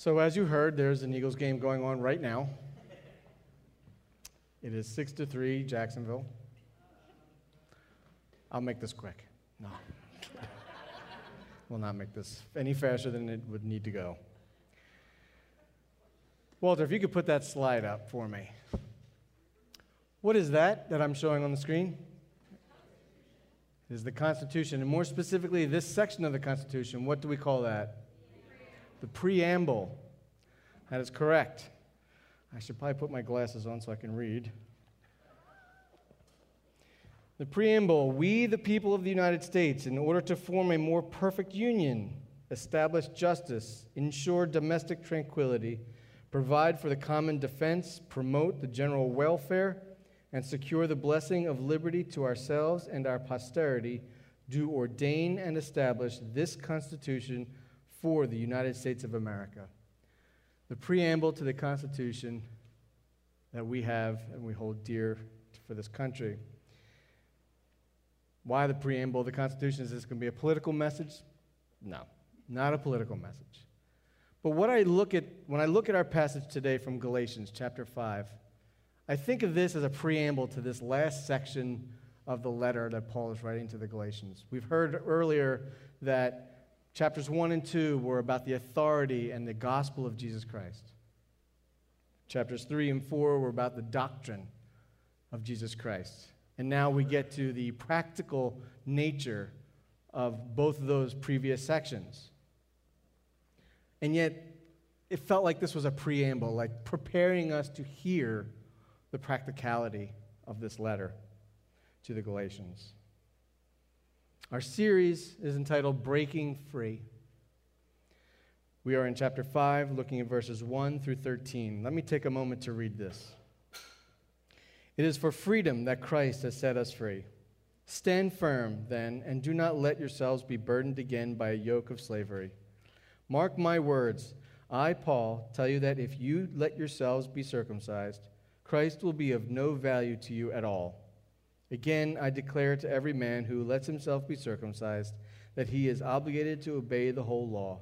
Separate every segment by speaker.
Speaker 1: So, as you heard, there's an Eagles game going on right now. It is 6 to 3, Jacksonville. I'll make this quick. No. will not make this any faster than it would need to go. Walter, if you could put that slide up for me. What is that that I'm showing on the screen? It is the Constitution, and more specifically, this section of the Constitution. What do we call that? The preamble. That is correct. I should probably put my glasses on so I can read. The preamble We, the people of the United States, in order to form a more perfect union, establish justice, ensure domestic tranquility, provide for the common defense, promote the general welfare, and secure the blessing of liberty to ourselves and our posterity, do ordain and establish this Constitution for the United States of America. The preamble to the Constitution that we have and we hold dear for this country. Why the preamble of the Constitution? Is this going to be a political message? No, not a political message. But what I look at, when I look at our passage today from Galatians chapter 5, I think of this as a preamble to this last section of the letter that Paul is writing to the Galatians. We've heard earlier that chapters 1 and 2 were about the authority and the gospel of Jesus Christ. Chapters 3 and 4 were about the doctrine of Jesus Christ. And now we get to the practical nature of both of those previous sections. And yet, it felt like this was a preamble, like preparing us to hear the practicality of this letter to the Galatians. Our series is entitled Breaking Free. We are in chapter 5, looking at verses 1 through 13. Let me take a moment to read this. It is for freedom that Christ has set us free. Stand firm, then, and do not let yourselves be burdened again by a yoke of slavery. Mark my words. I, Paul, tell you that if you let yourselves be circumcised, Christ will be of no value to you at all. Again, I declare to every man who lets himself be circumcised that he is obligated to obey the whole law.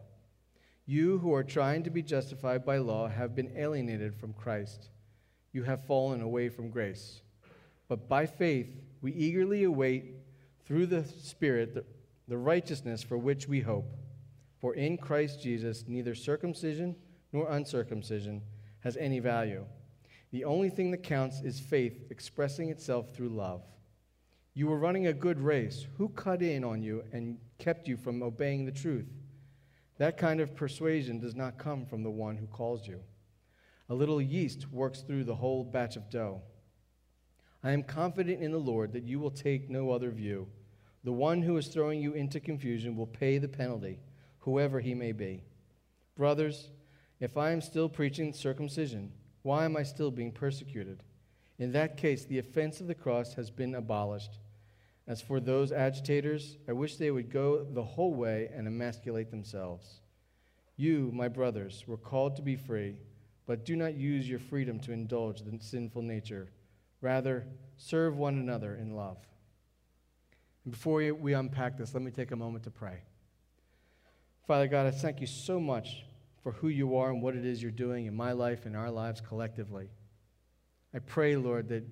Speaker 1: You who are trying to be justified by law have been alienated from Christ. You have fallen away from grace. But by faith, we eagerly await through the Spirit the, the righteousness for which we hope. For in Christ Jesus, neither circumcision nor uncircumcision has any value. The only thing that counts is faith expressing itself through love. You were running a good race. Who cut in on you and kept you from obeying the truth? That kind of persuasion does not come from the one who calls you. A little yeast works through the whole batch of dough. I am confident in the Lord that you will take no other view. The one who is throwing you into confusion will pay the penalty, whoever he may be. Brothers, if I am still preaching circumcision, why am I still being persecuted? In that case, the offense of the cross has been abolished. As for those agitators, I wish they would go the whole way and emasculate themselves. You, my brothers, were called to be free, but do not use your freedom to indulge the sinful nature. Rather, serve one another in love. And before we unpack this, let me take a moment to pray. Father God, I thank you so much for who you are and what it is you're doing in my life and our lives collectively. I pray, Lord, that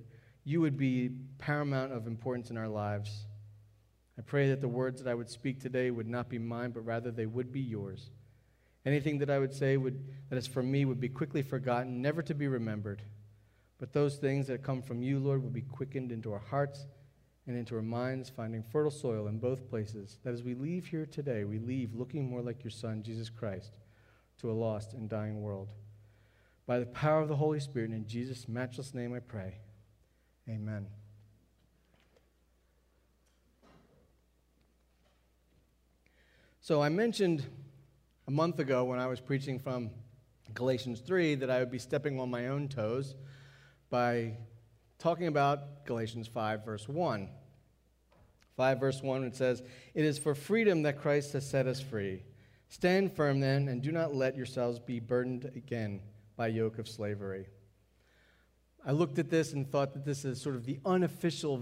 Speaker 1: you would be paramount of importance in our lives. I pray that the words that I would speak today would not be mine, but rather they would be yours. Anything that I would say would, that is from me would be quickly forgotten, never to be remembered. But those things that come from you, Lord, would be quickened into our hearts and into our minds, finding fertile soil in both places. That as we leave here today, we leave looking more like your Son, Jesus Christ, to a lost and dying world. By the power of the Holy Spirit, and in Jesus' matchless name I pray. Amen. So I mentioned a month ago when I was preaching from Galatians 3 that I would be stepping on my own toes by talking about Galatians 5, verse 1. 5, verse 1, it says, It is for freedom that Christ has set us free. Stand firm then, and do not let yourselves be burdened again by yoke of slavery. I looked at this and thought that this is sort of the unofficial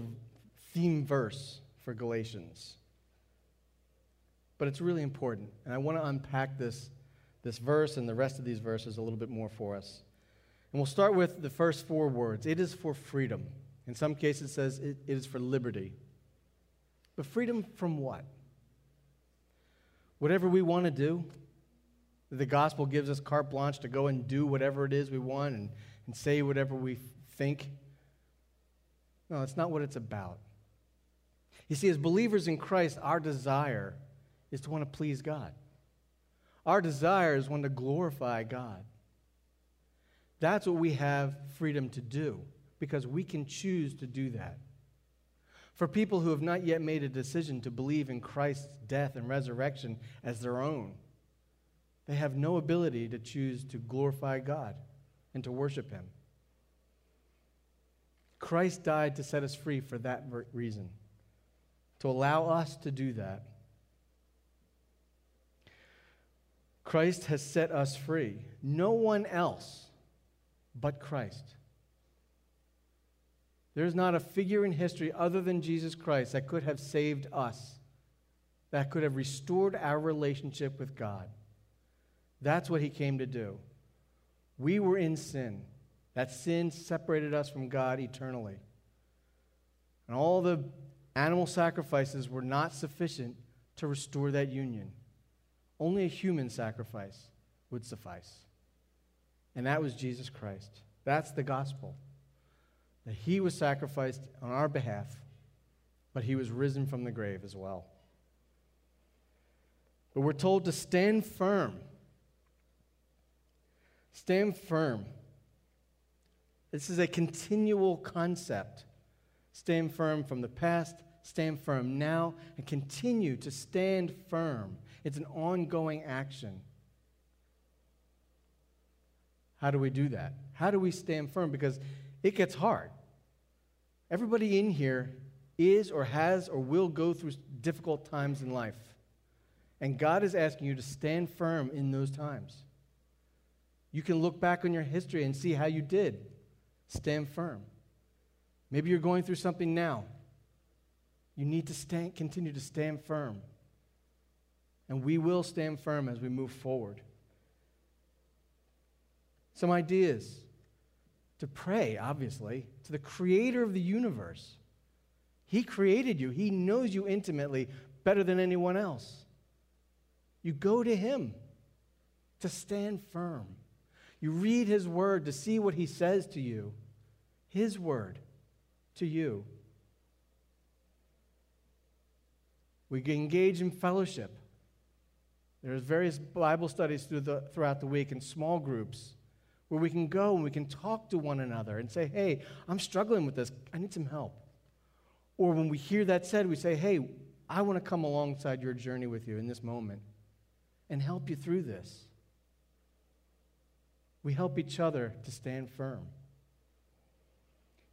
Speaker 1: theme verse for Galatians. But it's really important, and I want to unpack this, this verse and the rest of these verses a little bit more for us. And we'll start with the first four words it is for freedom. In some cases, it says it is for liberty. But freedom from what? Whatever we want to do, the gospel gives us carte blanche to go and do whatever it is we want and, and say whatever we think. No, that's not what it's about. You see, as believers in Christ, our desire is to want to please God. Our desire is one to glorify God. That's what we have freedom to do because we can choose to do that. For people who have not yet made a decision to believe in Christ's death and resurrection as their own, they have no ability to choose to glorify God and to worship Him. Christ died to set us free for that reason, to allow us to do that. Christ has set us free. No one else but Christ. There's not a figure in history other than Jesus Christ that could have saved us, that could have restored our relationship with God. That's what he came to do. We were in sin. That sin separated us from God eternally. And all the animal sacrifices were not sufficient to restore that union. Only a human sacrifice would suffice. And that was Jesus Christ. That's the gospel. That he was sacrificed on our behalf, but he was risen from the grave as well. But we're told to stand firm. Stand firm. This is a continual concept. Stand firm from the past, stand firm now, and continue to stand firm. It's an ongoing action. How do we do that? How do we stand firm? Because it gets hard. Everybody in here is or has or will go through difficult times in life. And God is asking you to stand firm in those times. You can look back on your history and see how you did. Stand firm. Maybe you're going through something now. You need to stand, continue to stand firm. And we will stand firm as we move forward. Some ideas to pray, obviously, to the creator of the universe. He created you, He knows you intimately better than anyone else. You go to Him to stand firm. You read His word to see what He says to you. His word to you. We engage in fellowship. There's various Bible studies through the, throughout the week in small groups where we can go and we can talk to one another and say, hey, I'm struggling with this. I need some help. Or when we hear that said, we say, hey, I want to come alongside your journey with you in this moment and help you through this. We help each other to stand firm.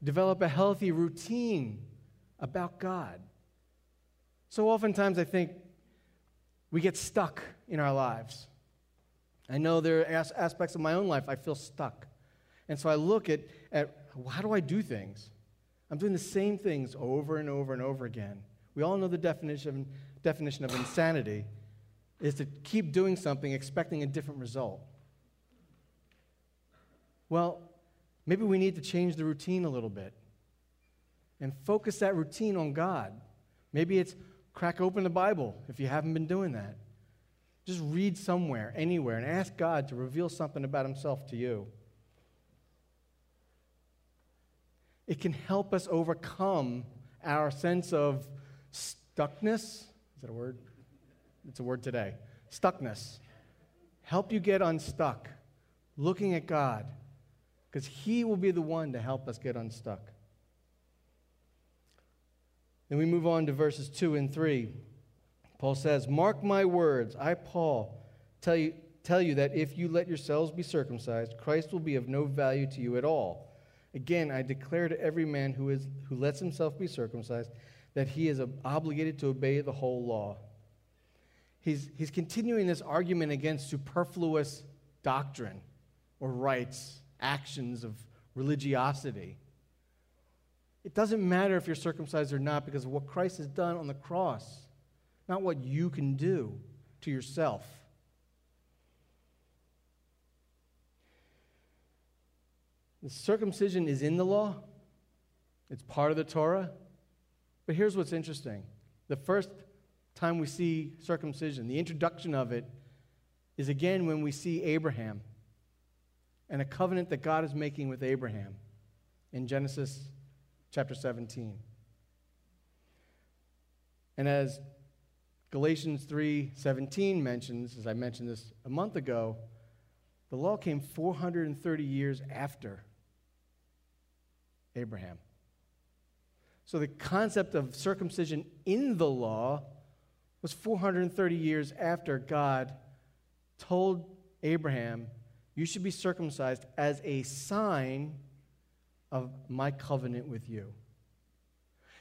Speaker 1: Develop a healthy routine about God. So oftentimes I think we get stuck in our lives. I know there are as- aspects of my own life I feel stuck. And so I look at, at how do I do things? I'm doing the same things over and over and over again. We all know the definition, definition of insanity is to keep doing something expecting a different result. Well, maybe we need to change the routine a little bit and focus that routine on God. Maybe it's crack open the Bible if you haven't been doing that. Just read somewhere, anywhere, and ask God to reveal something about Himself to you. It can help us overcome our sense of stuckness. Is that a word? It's a word today. Stuckness. Help you get unstuck, looking at God, because He will be the one to help us get unstuck. Then we move on to verses 2 and 3. Paul says, Mark my words, I, Paul, tell you, tell you that if you let yourselves be circumcised, Christ will be of no value to you at all. Again, I declare to every man who, is, who lets himself be circumcised that he is obligated to obey the whole law. He's, he's continuing this argument against superfluous doctrine or rites, actions of religiosity. It doesn't matter if you're circumcised or not because of what Christ has done on the cross, not what you can do to yourself. The circumcision is in the law, it's part of the Torah. But here's what's interesting the first time we see circumcision, the introduction of it, is again when we see Abraham and a covenant that God is making with Abraham in Genesis chapter 17. And as Galatians 3:17 mentions, as I mentioned this a month ago, the law came 430 years after Abraham. So the concept of circumcision in the law was 430 years after God told Abraham, You should be circumcised as a sign of my covenant with you.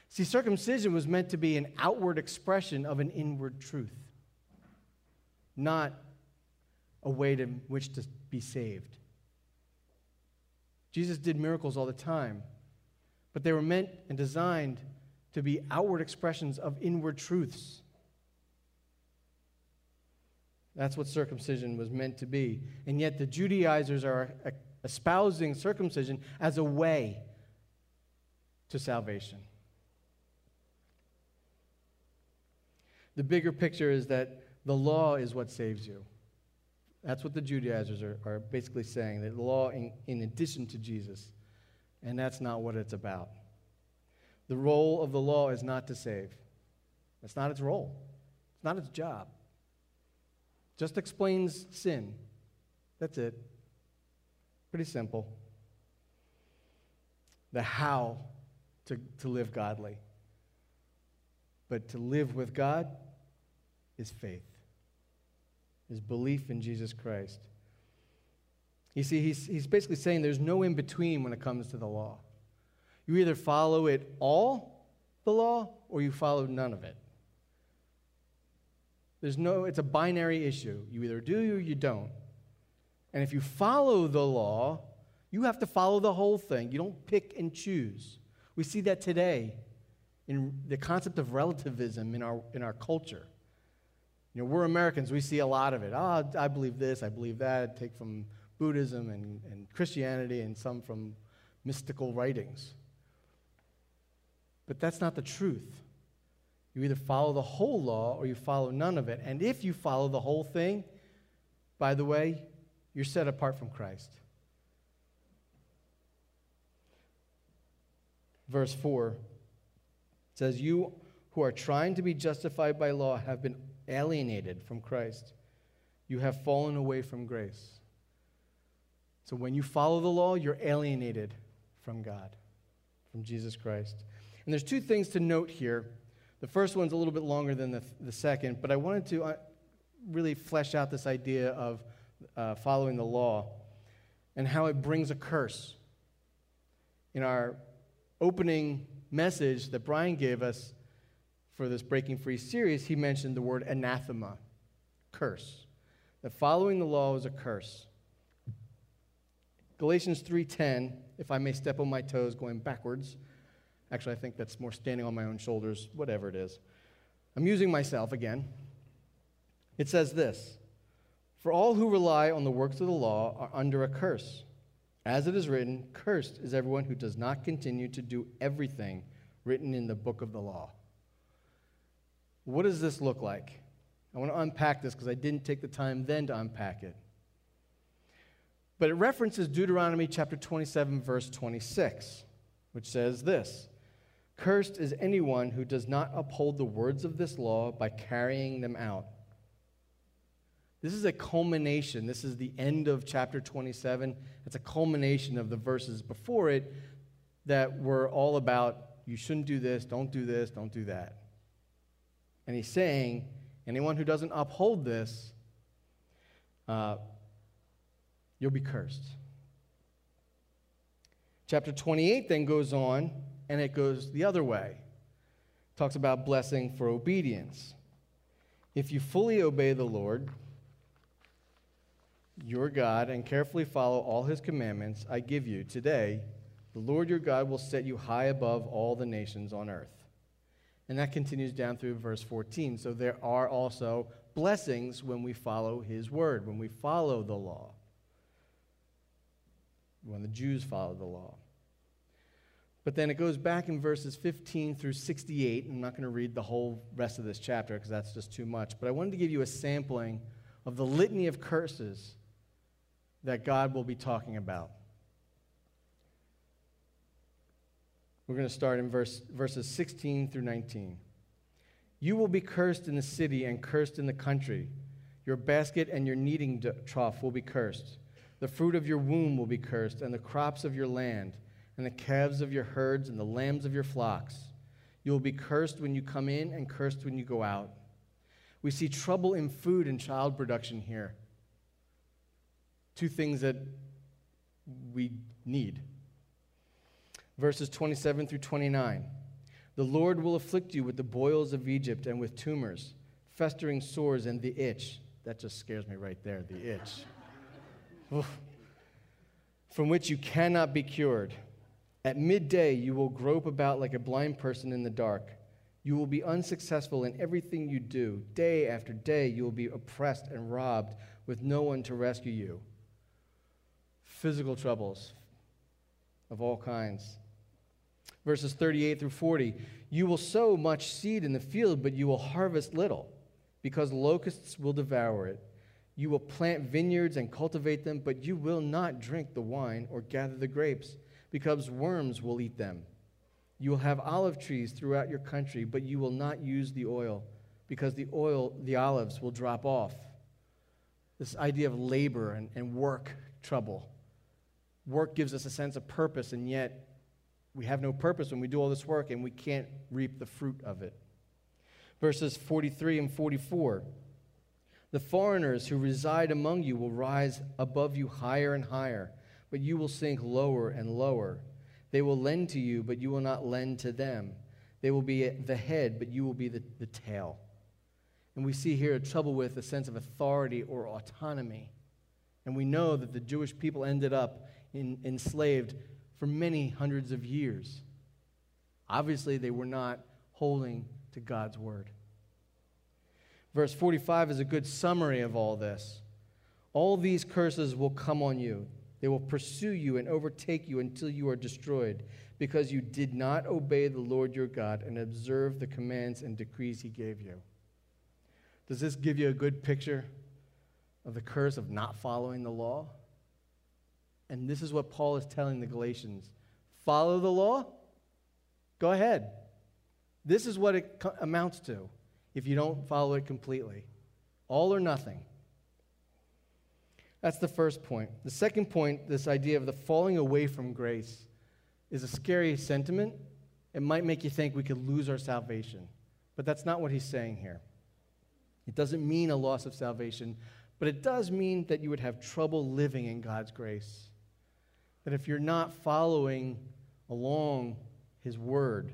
Speaker 1: See, circumcision was meant to be an outward expression of an inward truth, not a way to which to be saved. Jesus did miracles all the time, but they were meant and designed to be outward expressions of inward truths. That's what circumcision was meant to be. And yet the Judaizers are espousing circumcision as a way to salvation. The bigger picture is that the law is what saves you. That's what the Judaizers are, are basically saying, that the law in, in addition to Jesus. And that's not what it's about. The role of the law is not to save. That's not its role. It's not its job. Just explains sin. That's it. Pretty simple. The how to, to live godly. But to live with God is faith, is belief in Jesus Christ. You see, he's, he's basically saying there's no in between when it comes to the law. You either follow it all, the law, or you follow none of it. There's no, it's a binary issue. You either do or you don't. And if you follow the law, you have to follow the whole thing. You don't pick and choose. We see that today in the concept of relativism in our, in our culture. You know, we're Americans, we see a lot of it. Oh, I believe this, I believe that. take from Buddhism and, and Christianity and some from mystical writings. But that's not the truth. You either follow the whole law or you follow none of it. And if you follow the whole thing, by the way, you're set apart from Christ. Verse 4 says, You who are trying to be justified by law have been alienated from Christ. You have fallen away from grace. So when you follow the law, you're alienated from God, from Jesus Christ. And there's two things to note here. The first one's a little bit longer than the, the second, but I wanted to uh, really flesh out this idea of uh, following the law and how it brings a curse. In our opening message that Brian gave us for this Breaking Free series, he mentioned the word anathema, curse. That following the law is a curse. Galatians 3:10, if I may step on my toes going backwards. Actually, I think that's more standing on my own shoulders, whatever it is. I'm using myself again. It says this For all who rely on the works of the law are under a curse. As it is written, Cursed is everyone who does not continue to do everything written in the book of the law. What does this look like? I want to unpack this because I didn't take the time then to unpack it. But it references Deuteronomy chapter 27, verse 26, which says this Cursed is anyone who does not uphold the words of this law by carrying them out. This is a culmination. This is the end of chapter 27. It's a culmination of the verses before it that were all about you shouldn't do this, don't do this, don't do that. And he's saying, anyone who doesn't uphold this, uh, you'll be cursed. Chapter 28 then goes on and it goes the other way. It talks about blessing for obedience. If you fully obey the Lord, your God, and carefully follow all his commandments I give you today, the Lord your God will set you high above all the nations on earth. And that continues down through verse 14. So there are also blessings when we follow his word, when we follow the law. when the Jews follow the law. But then it goes back in verses 15 through 68. I'm not going to read the whole rest of this chapter because that's just too much. But I wanted to give you a sampling of the litany of curses that God will be talking about. We're going to start in verse, verses 16 through 19. You will be cursed in the city and cursed in the country. Your basket and your kneading trough will be cursed. The fruit of your womb will be cursed, and the crops of your land, and the calves of your herds, and the lambs of your flocks. You will be cursed when you come in, and cursed when you go out. We see trouble in food and child production here. Two things that we need. Verses 27 through 29. The Lord will afflict you with the boils of Egypt and with tumors, festering sores, and the itch. That just scares me right there, the itch. From which you cannot be cured. At midday, you will grope about like a blind person in the dark. You will be unsuccessful in everything you do. Day after day, you will be oppressed and robbed with no one to rescue you. Physical troubles of all kinds. Verses 38 through 40 You will sow much seed in the field, but you will harvest little, because locusts will devour it. You will plant vineyards and cultivate them, but you will not drink the wine or gather the grapes, because worms will eat them. You will have olive trees throughout your country, but you will not use the oil, because the oil, the olives, will drop off. This idea of labor and, and work trouble. Work gives us a sense of purpose, and yet we have no purpose when we do all this work and we can't reap the fruit of it. Verses 43 and 44 The foreigners who reside among you will rise above you higher and higher, but you will sink lower and lower. They will lend to you, but you will not lend to them. They will be the head, but you will be the, the tail. And we see here a trouble with a sense of authority or autonomy. And we know that the Jewish people ended up in, enslaved for many hundreds of years. Obviously, they were not holding to God's word. Verse 45 is a good summary of all this. All these curses will come on you. They will pursue you and overtake you until you are destroyed, because you did not obey the Lord your God and observe the commands and decrees he gave you. Does this give you a good picture of the curse of not following the law? And this is what Paul is telling the Galatians follow the law? Go ahead. This is what it amounts to if you don't follow it completely all or nothing. That's the first point. The second point, this idea of the falling away from grace, is a scary sentiment. It might make you think we could lose our salvation, but that's not what he's saying here. It doesn't mean a loss of salvation, but it does mean that you would have trouble living in God's grace that if you're not following along His Word,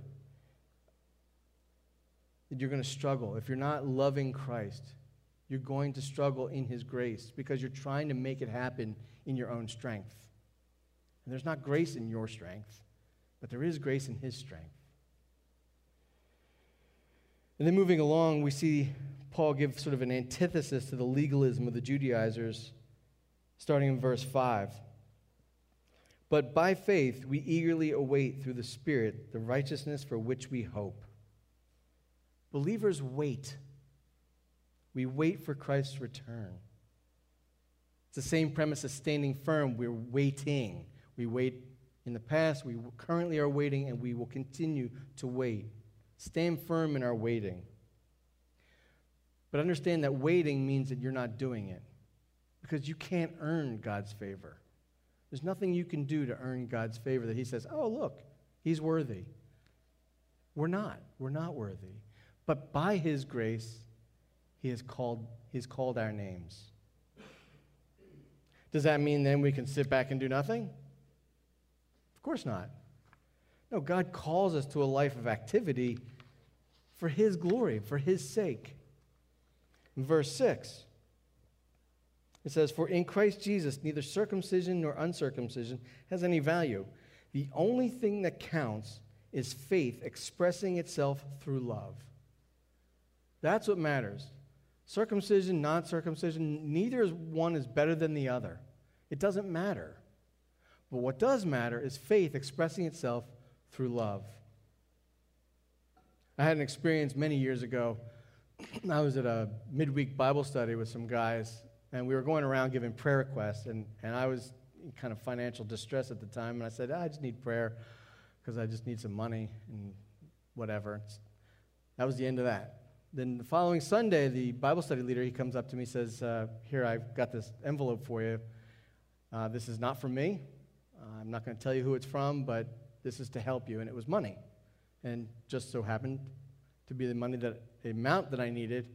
Speaker 1: that you're going to struggle. If you're not loving Christ, you're going to struggle in His grace because you're trying to make it happen in your own strength. And there's not grace in your strength, but there is grace in His strength. And then moving along, we see Paul give sort of an antithesis to the legalism of the Judaizers, starting in verse 5. But by faith, we eagerly await through the Spirit the righteousness for which we hope. Believers wait. We wait for Christ's return. It's the same premise as standing firm. We're waiting. We wait in the past, we currently are waiting, and we will continue to wait. Stand firm in our waiting. But understand that waiting means that you're not doing it because you can't earn God's favor. There's nothing you can do to earn God's favor that He says, oh, look, He's worthy. We're not. We're not worthy. But by His grace, He has called, he's called our names. Does that mean then we can sit back and do nothing? Of course not. No, God calls us to a life of activity for His glory, for His sake. In verse 6, it says, For in Christ Jesus, neither circumcision nor uncircumcision has any value. The only thing that counts is faith expressing itself through love. That's what matters. Circumcision, non circumcision, neither one is better than the other. It doesn't matter. But what does matter is faith expressing itself through love. I had an experience many years ago. I was at a midweek Bible study with some guys, and we were going around giving prayer requests, and, and I was in kind of financial distress at the time, and I said, ah, I just need prayer because I just need some money and whatever. That was the end of that. Then the following Sunday, the Bible study leader, he comes up to me and says, uh, here, I've got this envelope for you. Uh, this is not from me. Uh, I'm not going to tell you who it's from, but this is to help you. And it was money. And just so happened to be the money that, the amount that I needed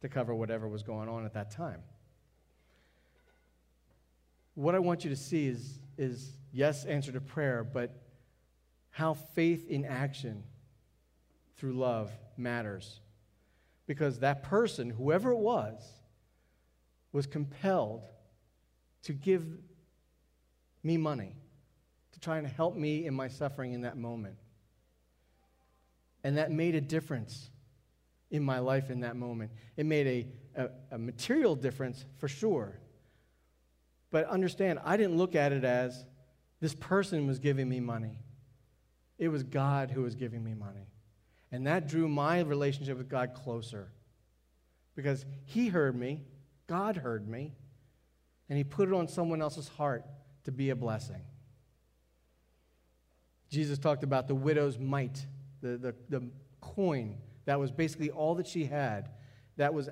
Speaker 1: to cover whatever was going on at that time. What I want you to see is, is yes, answer to prayer, but how faith in action through love matters. Because that person, whoever it was, was compelled to give me money to try and help me in my suffering in that moment. And that made a difference in my life in that moment. It made a, a, a, material difference for sure. But understand, I didn't look at it as this person was giving me money, it was God who was giving me money. And that drew my relationship with God closer. Because He heard me, God heard me, and He put it on someone else's heart to be a blessing. Jesus talked about the widow's mite, the, the, the coin that was basically all that she had, that was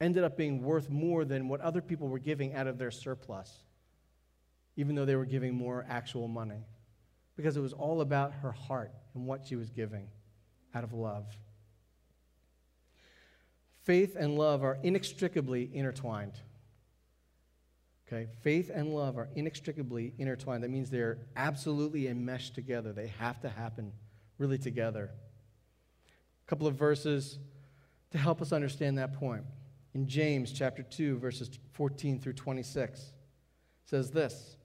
Speaker 1: ended up being worth more than what other people were giving out of their surplus, even though they were giving more actual money, because it was all about her heart and what she was giving out of love. Faith and love are inextricably intertwined. Okay? Faith and love are inextricably intertwined. That means they're absolutely enmeshed together. They have to happen really together. A couple of verses to help us understand that point. In James chapter 2 verses 14 through 26 says this: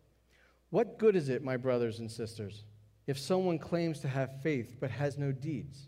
Speaker 1: What good is it, my brothers and sisters, if someone claims to have faith but has no deeds?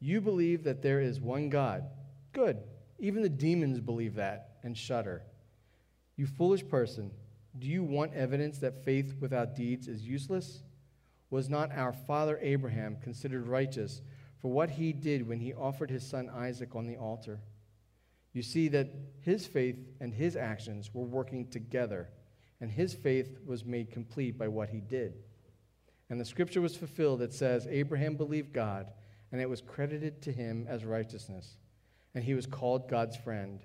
Speaker 1: You believe that there is one God. Good. Even the demons believe that and shudder. You foolish person, do you want evidence that faith without deeds is useless? Was not our father Abraham considered righteous for what he did when he offered his son Isaac on the altar? You see that his faith and his actions were working together, and his faith was made complete by what he did. And the scripture was fulfilled that says, Abraham believed God, and it was credited to him as righteousness, and he was called God's friend.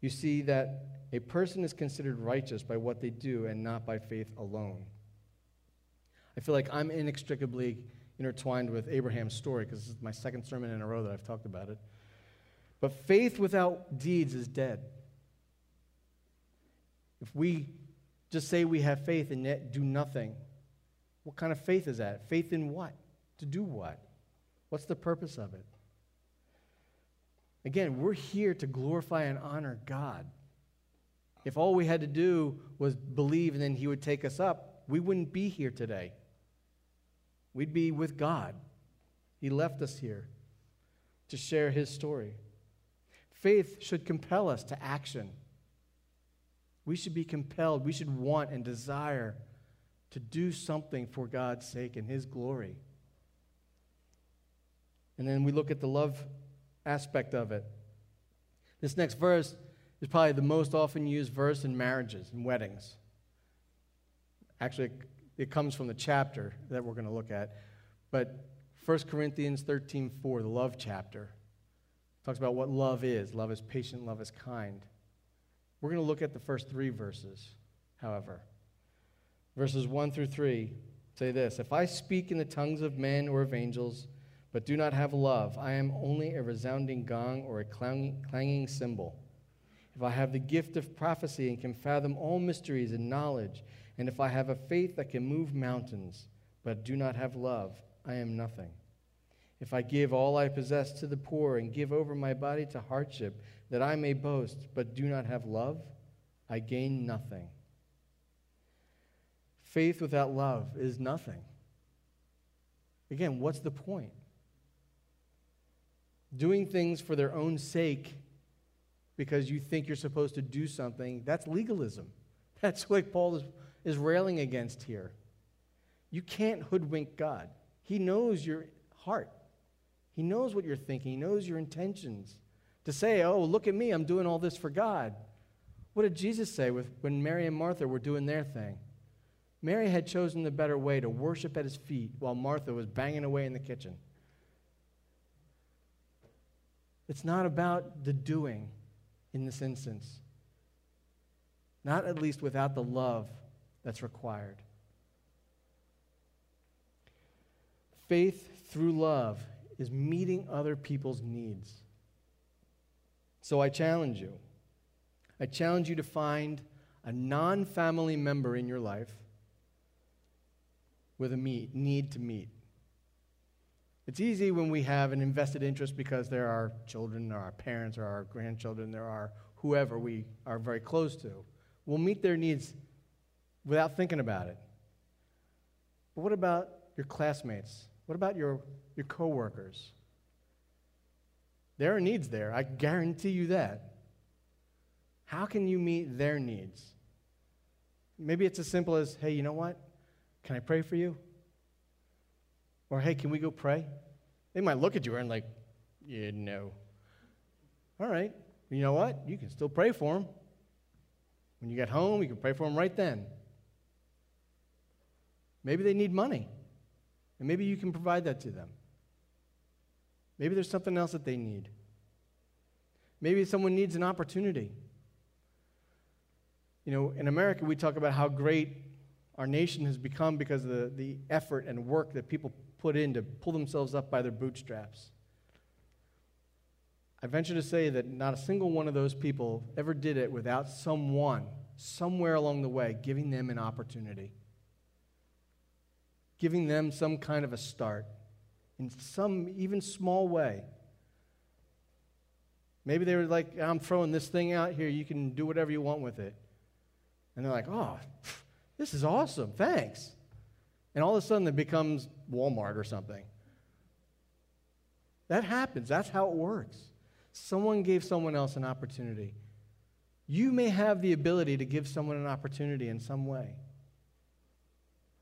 Speaker 1: You see that a person is considered righteous by what they do and not by faith alone. I feel like I'm inextricably intertwined with Abraham's story because this is my second sermon in a row that I've talked about it. But faith without deeds is dead. If we just say we have faith and yet do nothing, what kind of faith is that? Faith in what? To do what? What's the purpose of it? Again, we're here to glorify and honor God. If all we had to do was believe and then He would take us up, we wouldn't be here today. We'd be with God. He left us here to share His story. Faith should compel us to action. We should be compelled, we should want and desire to do something for God's sake and His glory. And then we look at the love aspect of it. This next verse is probably the most often used verse in marriages and weddings. Actually, it comes from the chapter that we're going to look at. But 1 Corinthians 13 4, the love chapter, talks about what love is. Love is patient, love is kind. We're going to look at the first three verses, however. Verses 1 through 3 say this If I speak in the tongues of men or of angels, but do not have love, I am only a resounding gong or a clanging cymbal if I have the gift of prophecy and can fathom all mysteries and knowledge, and if I have a faith that can move mountains, but do not have love, I am nothing. If I give all I possess to the poor and give over my body to hardship, that I may boast, but do not have love, I gain nothing. Faith without love is nothing. Again, what's the point? Doing things for their own sake because you think you're supposed to do something, that's legalism. That's what Paul is, is railing against here. You can't hoodwink God. He knows your heart, He knows what you're thinking, He knows your intentions. To say, oh, look at me, I'm doing all this for God. What did Jesus say with, when Mary and Martha were doing their thing? Mary had chosen the better way to worship at his feet while Martha was banging away in the kitchen. It's not about the doing in this instance, not at least without the love that's required. Faith through love is meeting other people's needs. So I challenge you. I challenge you to find a non family member in your life with a meet, need to meet. It's easy when we have an invested interest because there are children, or our parents, or our grandchildren, there are whoever we are very close to. We'll meet their needs without thinking about it. But what about your classmates? What about your, your coworkers? There are needs there. I guarantee you that. How can you meet their needs? Maybe it's as simple as, hey, you know what? Can I pray for you? Or, hey, can we go pray? They might look at you and like, yeah, no. All right. You know what? You can still pray for them. When you get home, you can pray for them right then. Maybe they need money, and maybe you can provide that to them. Maybe there's something else that they need. Maybe someone needs an opportunity. You know, in America, we talk about how great our nation has become because of the, the effort and work that people put in to pull themselves up by their bootstraps. I venture to say that not a single one of those people ever did it without someone, somewhere along the way, giving them an opportunity, giving them some kind of a start in some even small way. Maybe they were like, I'm throwing this thing out here, you can do whatever you want with it. And they're like, oh, this is awesome. Thanks. And all of a sudden it becomes Walmart or something. That happens. That's how it works. Someone gave someone else an opportunity. You may have the ability to give someone an opportunity in some way.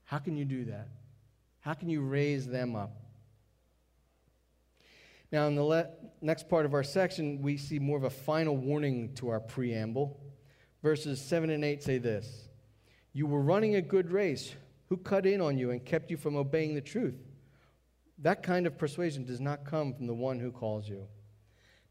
Speaker 1: How can you do that? How can you raise them up? Now, in the le- next part of our section, we see more of a final warning to our preamble. Verses 7 and 8 say this You were running a good race. Who cut in on you and kept you from obeying the truth? That kind of persuasion does not come from the one who calls you.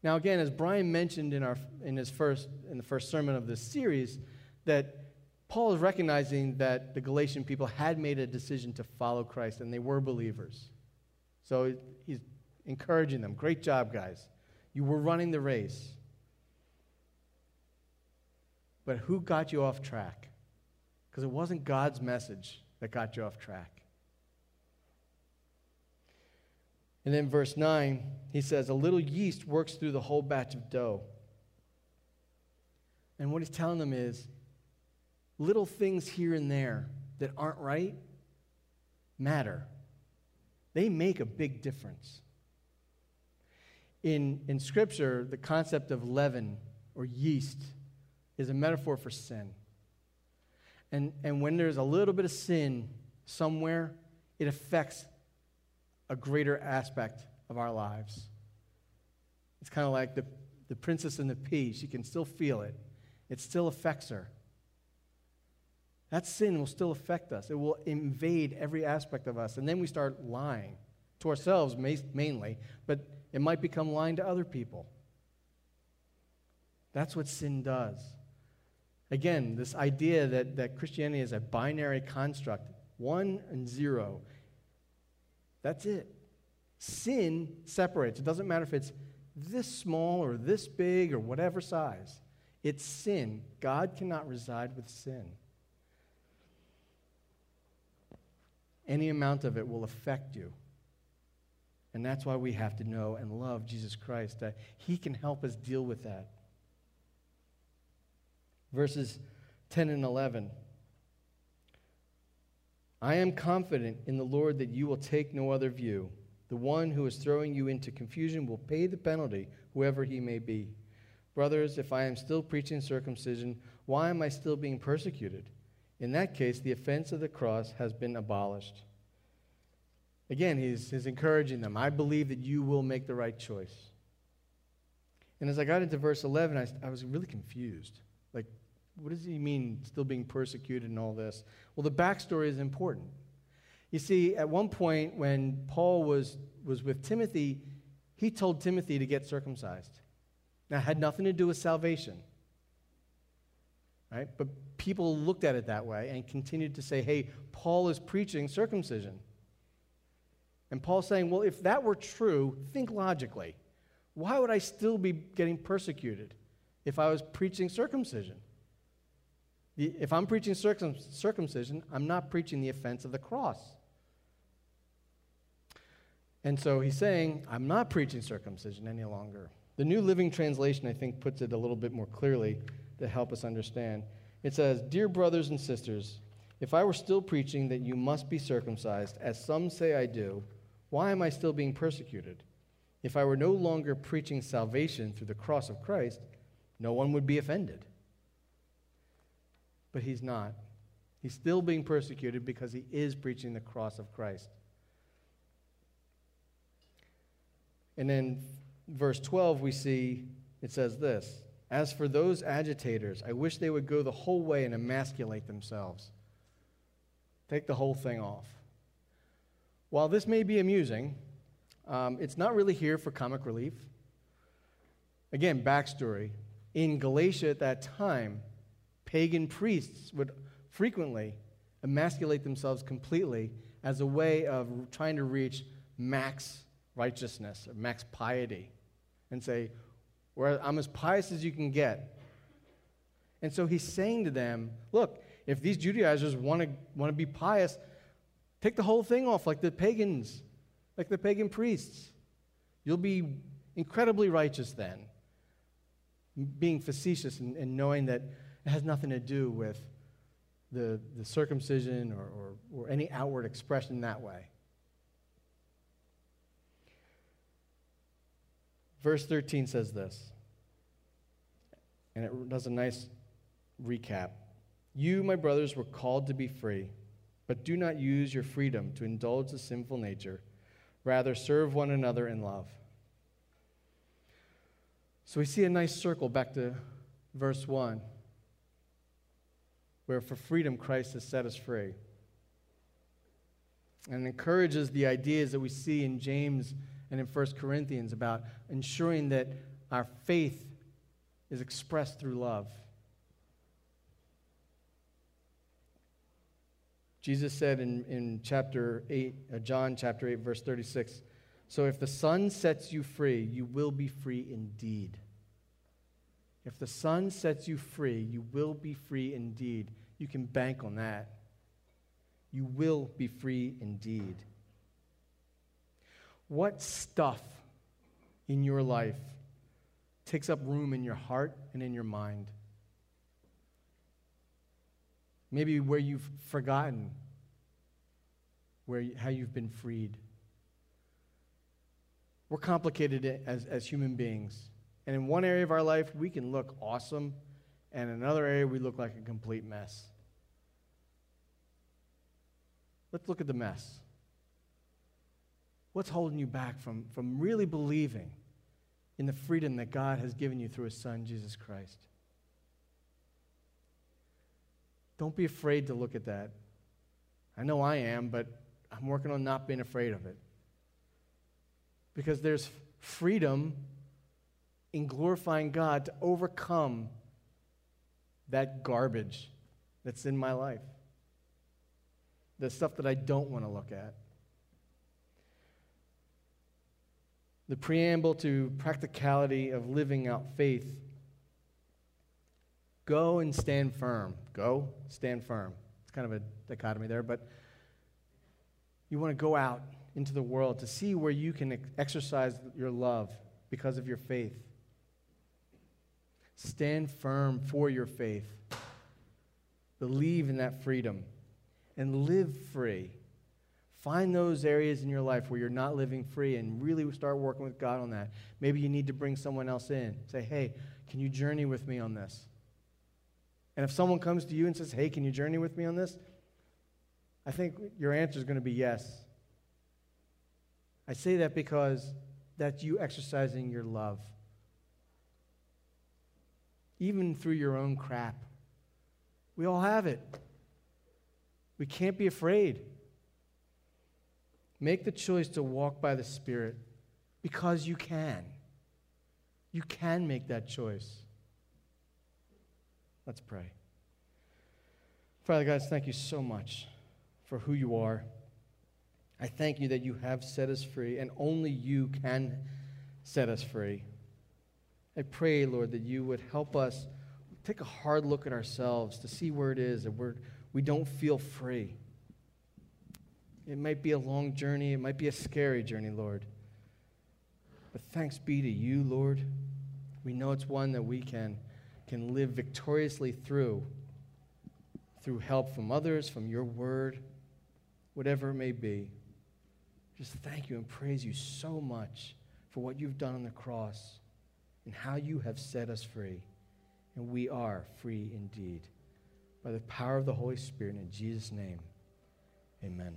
Speaker 1: Now, again, as Brian mentioned in, our, in, his first, in the first sermon of this series, that Paul is recognizing that the Galatian people had made a decision to follow Christ and they were believers. So he's encouraging them. Great job, guys. You were running the race. But who got you off track? Because it wasn't God's message that got you off track. And then verse 9, he says, A little yeast works through the whole batch of dough. And what he's telling them is little things here and there that aren't right matter. They make a big difference. In, in Scripture, the concept of leaven or yeast is a metaphor for sin. And, and when there's a little bit of sin somewhere, it affects a greater aspect of our lives. It's kind of like the, the princess and the pea. She can still feel it, it still affects her. That sin will still affect us, it will invade every aspect of us. And then we start lying to ourselves mainly, but it might become lying to other people. That's what sin does. Again, this idea that, that Christianity is a binary construct one and zero. That's it. Sin separates. It doesn't matter if it's this small or this big or whatever size. It's sin. God cannot reside with sin. any amount of it will affect you. And that's why we have to know and love Jesus Christ, that He can help us deal with that. Verses 10 and 11. I am confident in the Lord that you will take no other view. The one who is throwing you into confusion will pay the penalty, whoever he may be. Brothers, if I am still preaching circumcision, why am I still being persecuted? In that case, the offense of the cross has been abolished. Again, he's, he's encouraging them. I believe that you will make the right choice. And as I got into verse 11, I, I was really confused. Like, what does he mean, still being persecuted and all this? Well, the backstory is important. You see, at one point when Paul was, was with Timothy, he told Timothy to get circumcised. Now, it had nothing to do with salvation. Right? But people looked at it that way and continued to say, hey, Paul is preaching circumcision. And Paul's saying, well, if that were true, think logically. Why would I still be getting persecuted if I was preaching circumcision? If I'm preaching circum- circumcision, I'm not preaching the offense of the cross. And so he's saying, I'm not preaching circumcision any longer. The New Living Translation, I think, puts it a little bit more clearly to help us understand. It says, Dear brothers and sisters, if I were still preaching that you must be circumcised, as some say I do, why am I still being persecuted? If I were no longer preaching salvation through the cross of Christ, no one would be offended. But he's not. He's still being persecuted because he is preaching the cross of Christ. And then verse 12 we see it says this, as for those agitators, I wish they would go the whole way and emasculate themselves. Take the whole thing off. While this may be amusing, um, it's not really here for comic relief. Again, backstory. In Galatia at that time, pagan priests would frequently emasculate themselves completely as a way of trying to reach max righteousness or max piety and say, well, I'm as pious as you can get. And so he's saying to them, look, if these Judaizers want to, want to be pious, Take the whole thing off like the pagans, like the pagan priests. You'll be incredibly righteous then. Being facetious and, and knowing that it has nothing to do with the, the circumcision or, or, or any outward expression that way. Verse 13 says this, and it does a nice recap. You, my brothers, were called to be free. But do not use your freedom to indulge the sinful nature. Rather, serve one another in love. So we see a nice circle back to verse 1, where for freedom Christ has set us free. And encourages the ideas that we see in James and in 1 Corinthians about ensuring that our faith is expressed through love. Jesus said in, in chapter 8, uh, John chapter 8, verse 36, So if the Son sets you free, you will be free indeed. If the Son sets you free, you will be free indeed. You can bank on that. You will be free indeed. What stuff in your life takes up room in your heart and in your mind? Maybe where you've forgotten where, how you've been freed. We're complicated as, as human beings. And in one area of our life, we can look awesome, and in another area, we look like a complete mess. Let's look at the mess. What's holding you back from, from really believing in the freedom that God has given you through His Son, Jesus Christ? Don't be afraid to look at that. I know I am, but I'm working on not being afraid of it. Because there's freedom in glorifying God to overcome that garbage that's in my life, the stuff that I don't want to look at. The preamble to practicality of living out faith Go and stand firm. Go, stand firm. It's kind of a dichotomy there, but You want to go out into the world to see where you can exercise your love because of your faith. Stand firm for your faith. Believe in that freedom and live free. Find those areas in your life where you're not living free and really start working with God on that. Maybe you need to bring someone else in. Say, hey, can you journey with me on this? And if someone comes to you and says, hey, can you journey with me on this? I think your answer is going to be yes. I say that because that's you exercising your love. Even through your own crap. We all have it. We can't be afraid. Make the choice to walk by the Spirit because you can. You can make that choice. Let's pray. Father God, thank you so much for who you are. I thank you that you have set us free, and only you can set us free. I pray, Lord, that you would help us take a hard look at ourselves to see where it is that we're, we don't feel free. It might be a long journey, it might be a scary journey, Lord. But thanks be to you, Lord. We know it's one that we can, can live victoriously through, through help from others, from your word, whatever it may be. Just thank you and praise you so much for what you've done on the cross and how you have set us free. And we are free indeed. By the power of the Holy Spirit, in Jesus' name, amen.